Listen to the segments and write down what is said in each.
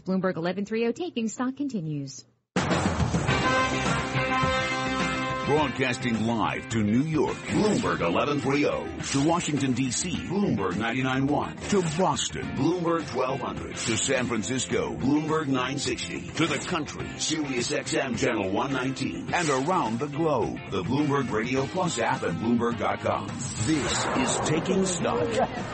Bloomberg 1130 taking stock continues. Broadcasting live to New York, Bloomberg 1130. To Washington, D.C., Bloomberg 99.1. To Boston, Bloomberg 1200. To San Francisco, Bloomberg 960. To the country, Sirius XM Channel 119. And around the globe, the Bloomberg Radio Plus app at Bloomberg.com. This is Taking Stock.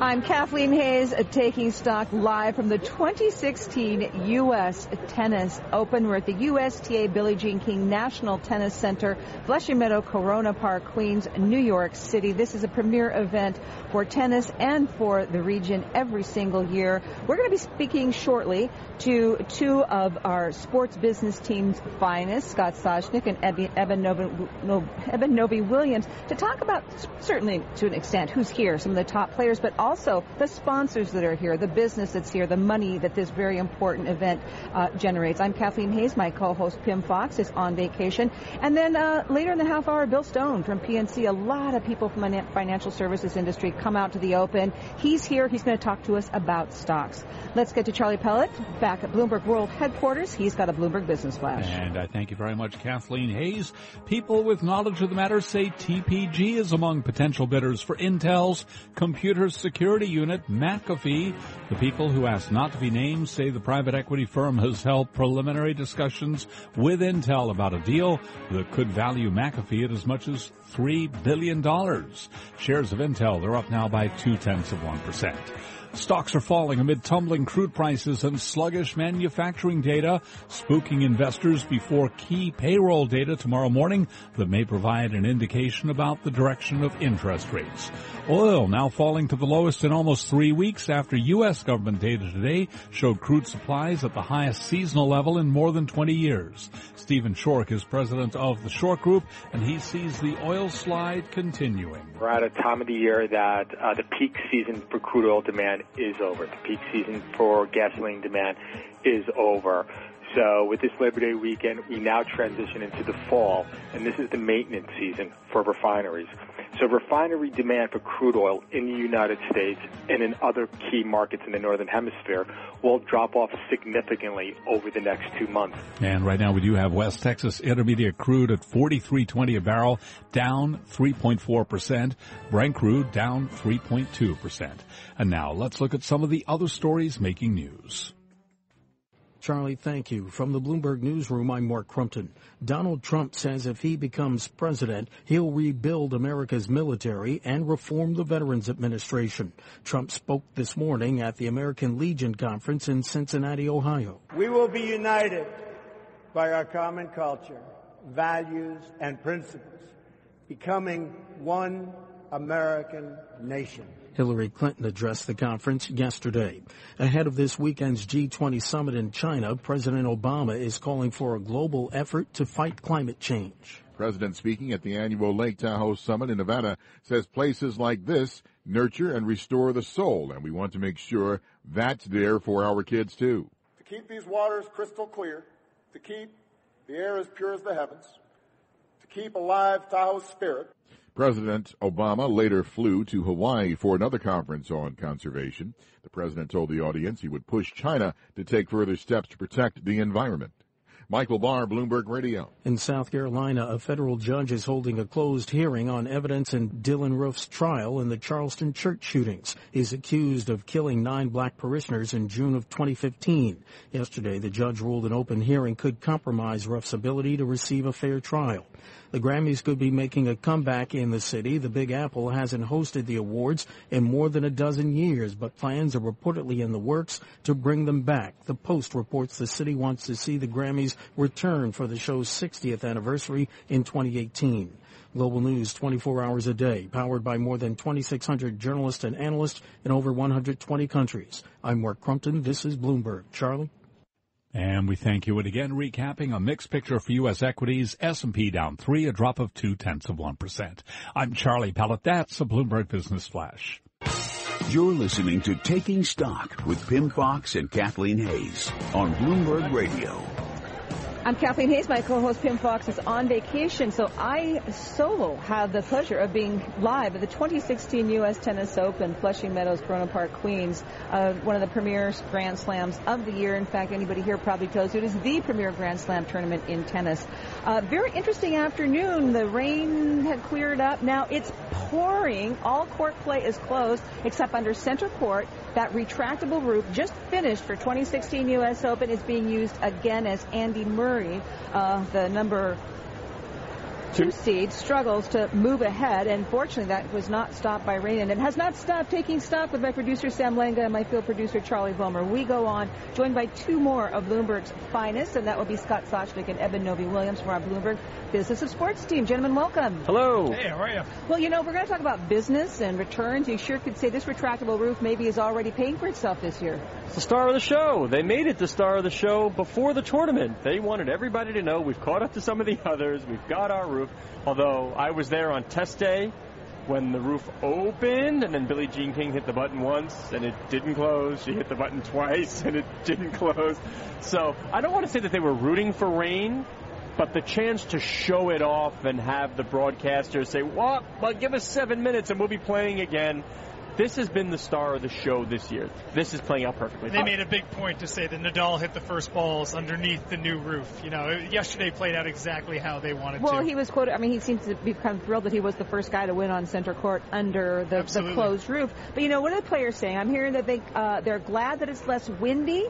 I'm Kathleen Hays, Taking Stock live from the 2016 U.S. Tennis Open. We're at the USTA Billie Jean King National Tennis Center. Flushing Meadow, Corona Park, Queens, New York City. This is a premier event for tennis and for the region every single year. We're going to be speaking shortly to two of our sports business team's finest, Scott Soshnick and Eben Novy-Williams, to talk about, certainly to an extent, who's here, some of the top players, but also the sponsors that are here, the business that's here, the money that this very important event uh, generates. I'm Kathleen Hays. My co-host Pimm Fox is on vacation. And then uh, later in the half hour, Bill Stone from PNC. A lot of people from the financial services industry come out to the open. He's here. He's going to talk to us about stocks. Let's get to Charlie Pellet back at Bloomberg World headquarters. He's got a Bloomberg Business Flash. And I thank you very much, Kathleen Hays. People with knowledge of the matter say TPG is among potential bidders for Intel's computer security unit, McAfee. The people who asked not to be named say the private equity firm has held preliminary discussions with Intel about a deal that could value McAfee at as much as $3 billion. Shares of Intel, they're up now by two tenths of 1%. Stocks are falling amid tumbling crude prices and sluggish manufacturing data, spooking investors before key payroll data tomorrow morning that may provide an indication about the direction of interest rates. Oil now falling to the lowest in almost three weeks after U.S. government data today showed crude supplies at the highest seasonal level in more than 20 years. Stephen Schork is president of the Schork Group, and he sees the oil slide continuing. We're at a time of the year that uh, the peak season for crude oil demand is over. The peak season for gasoline demand is over. So with this Labor Day weekend, we now transition into the fall, and this is the maintenance season for refineries. So refinery demand for crude oil in the United States and in other key markets in the Northern Hemisphere will drop off significantly over the next two months. And right now we do have West Texas Intermediate crude at 43.20 a barrel, down 3.4%. Brent crude down 3.2%. And now let's look at some of the other stories making news. Charlie, thank you. From the Bloomberg Newsroom, I'm Mark Crumpton. Donald Trump says if he becomes president, he'll rebuild America's military and reform the Veterans Administration. Trump spoke this morning at the American Legion Conference in Cincinnati, Ohio. We will be united by our common culture, values, and principles, becoming one American nation. Hillary Clinton addressed the conference yesterday. Ahead of this weekend's G20 summit in China, President Obama is calling for a global effort to fight climate change. President speaking at the annual Lake Tahoe Summit in Nevada says places like this nurture and restore the soul, and we want to make sure that's there for our kids too. To keep these waters crystal clear, to keep the air as pure as the heavens, to keep alive Tahoe's spirit, President Obama later flew to Hawaii for another conference on conservation. The president told the audience he would push China to take further steps to protect the environment. Michael Barr, Bloomberg Radio. In South Carolina, a federal judge is holding a closed hearing on evidence in Dylann Roof's trial in the Charleston church shootings. He's accused of killing nine black parishioners in June of 2015. Yesterday, the judge ruled an open hearing could compromise Roof's ability to receive a fair trial. The Grammys could be making a comeback in the city. The Big Apple hasn't hosted the awards in more than a dozen years, but plans are reportedly in the works to bring them back. The Post reports the city wants to see the Grammys return for the show's 60th anniversary in 2018. Global News 24 hours a day, powered by more than 2,600 journalists and analysts in over 120 countries. I'm Mark Crumpton. This is Bloomberg. Charlie? And we thank you. And again, recapping a mixed picture for U.S. equities, S&P down three, a drop of two tenths of 1%. I'm Charlie Pellet. That's a Bloomberg Business Flash. You're listening to Taking Stock with Pimm Fox and Kathleen Hays on Bloomberg Radio. I'm Kathleen Hays. My co-host Pimm Fox is on vacation, so I solo have the pleasure of being live at the 2016 U.S. Tennis Open, Flushing Meadows, Corona Park, Queens. Uh, one of the premier Grand Slams of the year. In fact, anybody here probably tells you it is the premier Grand Slam tournament in tennis. Uh, very interesting afternoon. The rain had cleared up. Now it's pouring. All court play is closed except under center court. That retractable roof just finished for 2016 U.S. Open is being used again as Andy Murray, uh, the number two seed struggles to move ahead, and fortunately that was not stopped by rain, and it has not stopped taking stock with my producer Sam Lenga and my field producer Charlie Vollmer. We go on, joined by two more of Bloomberg's finest, and that will be Scott Soshnick and Eben Novy-Williams from our Bloomberg Business of Sports team. Gentlemen, welcome. Hello. Hey, how are you? Well, you know, we're going to talk about business and returns. You sure could say this retractable roof maybe is already paying for itself this year. It's the star of the show. They made it the star of the show before the tournament. They wanted everybody to know we've caught up to some of the others. We've got our roof. Although I was there on test day when the roof opened and then Billie Jean King hit the button once and it didn't close. She hit the button twice and it didn't close. So I don't want to say that they were rooting for rain, but the chance to show it off and have the broadcasters say, "What? Well, give us seven minutes and we'll be playing again." This has been the star of the show this year. This is playing out perfectly. They made a big point to say that Nadal hit the first balls underneath the new roof. You know, yesterday played out exactly how they wanted well, to. Well, he was quoted. I mean, he seems to be kind of thrilled that he was the first guy to win on center court under the, the closed roof. But you know, what are the players saying? I'm hearing that they uh, they're glad that it's less windy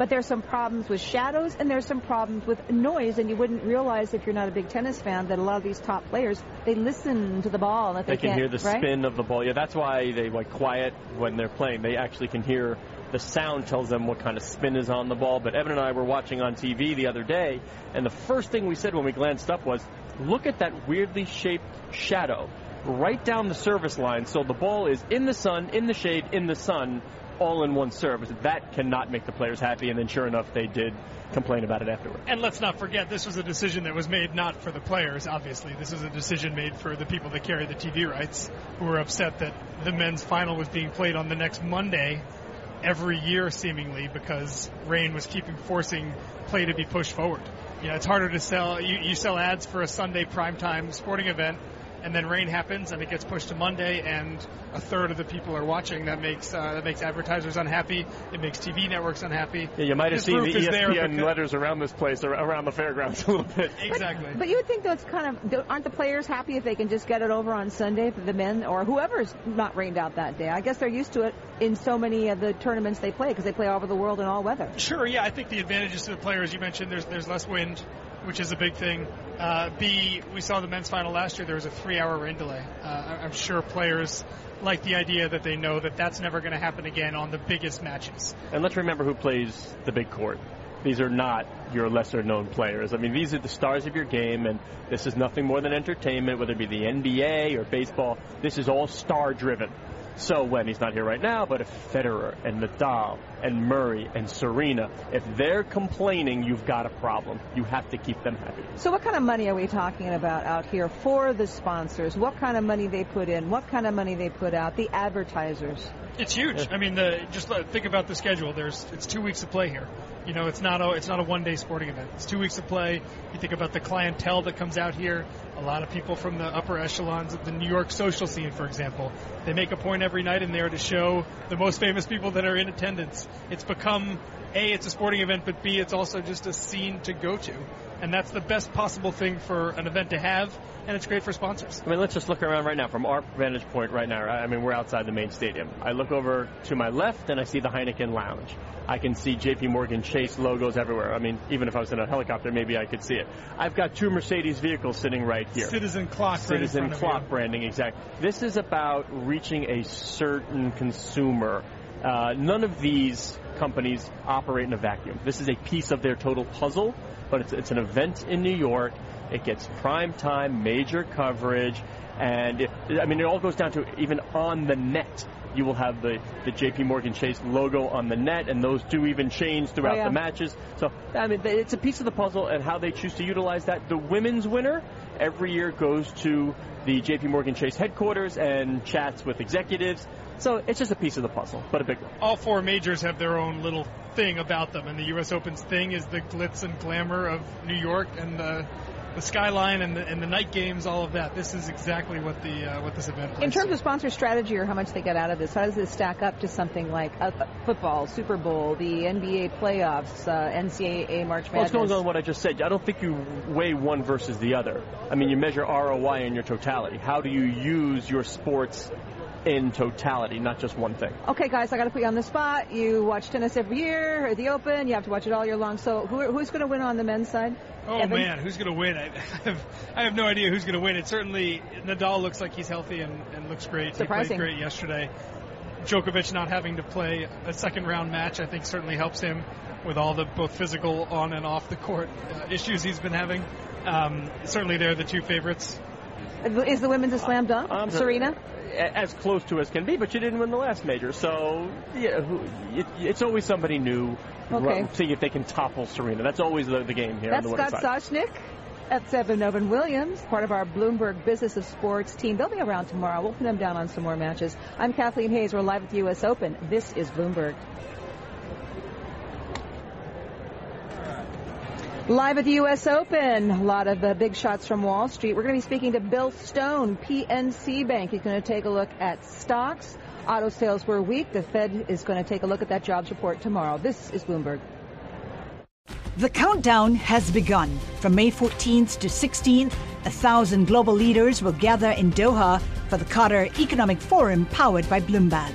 but there's some problems with shadows and there's some problems with noise and you wouldn't realize if you're not a big tennis fan that a lot of these top players they listen to the ball that they, they can hear the right? spin of the ball. Yeah that's why they like quiet when they're playing. They actually can hear the sound tells them what kind of spin is on the ball. But Eben and I were watching on TV the other day and the first thing we said when we glanced up was look at that weirdly shaped shadow right down the service line. So the ball is in the sun in the shade in the sun all in one service. That cannot make the players happy, and then sure enough, they did complain about it afterward. And let's not forget, this was a decision that was made not for the players, obviously. This was a decision made for the people that carry the TV rights, who were upset that the men's final was being played on the next Monday every year, seemingly, because rain was keeping forcing play to be pushed forward. You know, it's harder to sell. You, you sell ads for a Sunday primetime sporting event and then rain happens and it gets pushed to Monday and a third of the people are watching. That makes uh, that makes advertisers unhappy. It makes TV networks unhappy. Yeah, you might have this seen the ESPN because... letters around this place, around the fairgrounds a little bit. Exactly. But, but, you would think though it's kind of aren't the players happy if they can just get it over on Sunday for the men or whoever's not rained out that day? I guess they're used to it in so many of the tournaments they play because they play all over the world in all weather. Sure. Yeah, I think the advantages to the players you mentioned. There's there's less wind which is a big thing. Uh, B, we saw the men's final last year. There was a three-hour rain delay. Uh, I'm sure players like the idea that they know that that's never going to happen again on the biggest matches. And let's remember who plays the big court. These are not your lesser known players. I mean, these are the stars of your game, and this is nothing more than entertainment, whether it be the NBA or baseball. This is all star driven. So when he's not here right now, but if Federer and Nadal and Murray and Serena, if they're complaining, you've got a problem. You have to keep them happy. So what kind of money are we talking about out here for the sponsors? What kind of money they put in? What kind of money they put out? The advertisers. It's huge. I mean, the, just think about the schedule. There's it's two weeks of play here. You know, it's not a it's not a one day sporting event. It's two weeks of play. You think about the clientele that comes out here. A lot of people from the upper echelons of the New York social scene, for example. They make a point every night in there to show the most famous people that are in attendance. It's become a it's a sporting event, but b it's also just a scene to go to, and that's the best possible thing for an event to have and it's great for sponsors. I mean, let's just look around right now from our vantage point right now. I mean, we're outside the main stadium. I look over to my left and I see the Heineken Lounge. I can see JP Morgan Chase logos everywhere. I mean, even if I was in a helicopter, maybe I could see it. I've got two Mercedes vehicles sitting right here. Citizen clock. Citizen right clock branding, exactly. This is about reaching a certain consumer. Uh, none of these companies operate in a vacuum. This is a piece of their total puzzle, but it's, it's an event in New York. It gets prime time, major coverage, and I mean, it all goes down to even on the net. you will have the, the JP Morgan Chase logo on the net, and those do even change throughout Oh, yeah. the matches. So, I mean, it's a piece of the puzzle, and how they choose to utilize that. The women's winner every year goes to the JP Morgan Chase headquarters and chats with executives. So it's just a piece of the puzzle, but a big one. all four majors have their own little thing about them, and the U.S. Open's thing is the glitz and glamour of New York and the the skyline and the, and the night games, all of that. This is exactly what the uh, what this event. Is. In terms of sponsor strategy or how much they get out of this, how does this stack up to something like uh, football, Super Bowl, the NBA playoffs, uh, NCAA March Well, it's Madness? going on what I just said. I don't think you weigh one versus the other. I mean, you measure ROI in your totality. How do you use your sports in totality, not just one thing? Okay, guys, I got to put you on the spot. You watch tennis every year, or the Open. You have to watch it all year long. So, who, who's going to win on the men's side? Oh Eben? man, who's going to win? I have, I have no idea who's going to win. It certainly Nadal looks like he's healthy and, and looks great. Surprising. He played great yesterday. Djokovic not having to play a second round match, I think, certainly helps him with all the both physical on and off the court uh, issues he's been having. Um, certainly, they're the two favorites. Is the women's a slam dunk? Um, Serena? As close to as can be, but you didn't win the last major, so yeah, it, it's always somebody new. Okay. Seeing if they can topple Serena. That's always the, the game here That's on the Scott side. Soshnick. That's Eben Novy-Williams, part of our Bloomberg Business of Sports team. They'll be around tomorrow. We'll put them down on some more matches. I'm Kathleen Hays. We're live at the U.S. Open. This is Bloomberg. Live at the U.S. Open, a lot of the big shots from Wall Street. We're going to be speaking to Bill Stone, PNC Bank. He's going to take a look at stocks. Auto sales were weak. The Fed is going to take a look at that jobs report tomorrow. This is Bloomberg. The countdown has begun. From May 14th to 16th, a thousand global leaders will gather in Doha for the Qatar Economic Forum powered by Bloomberg.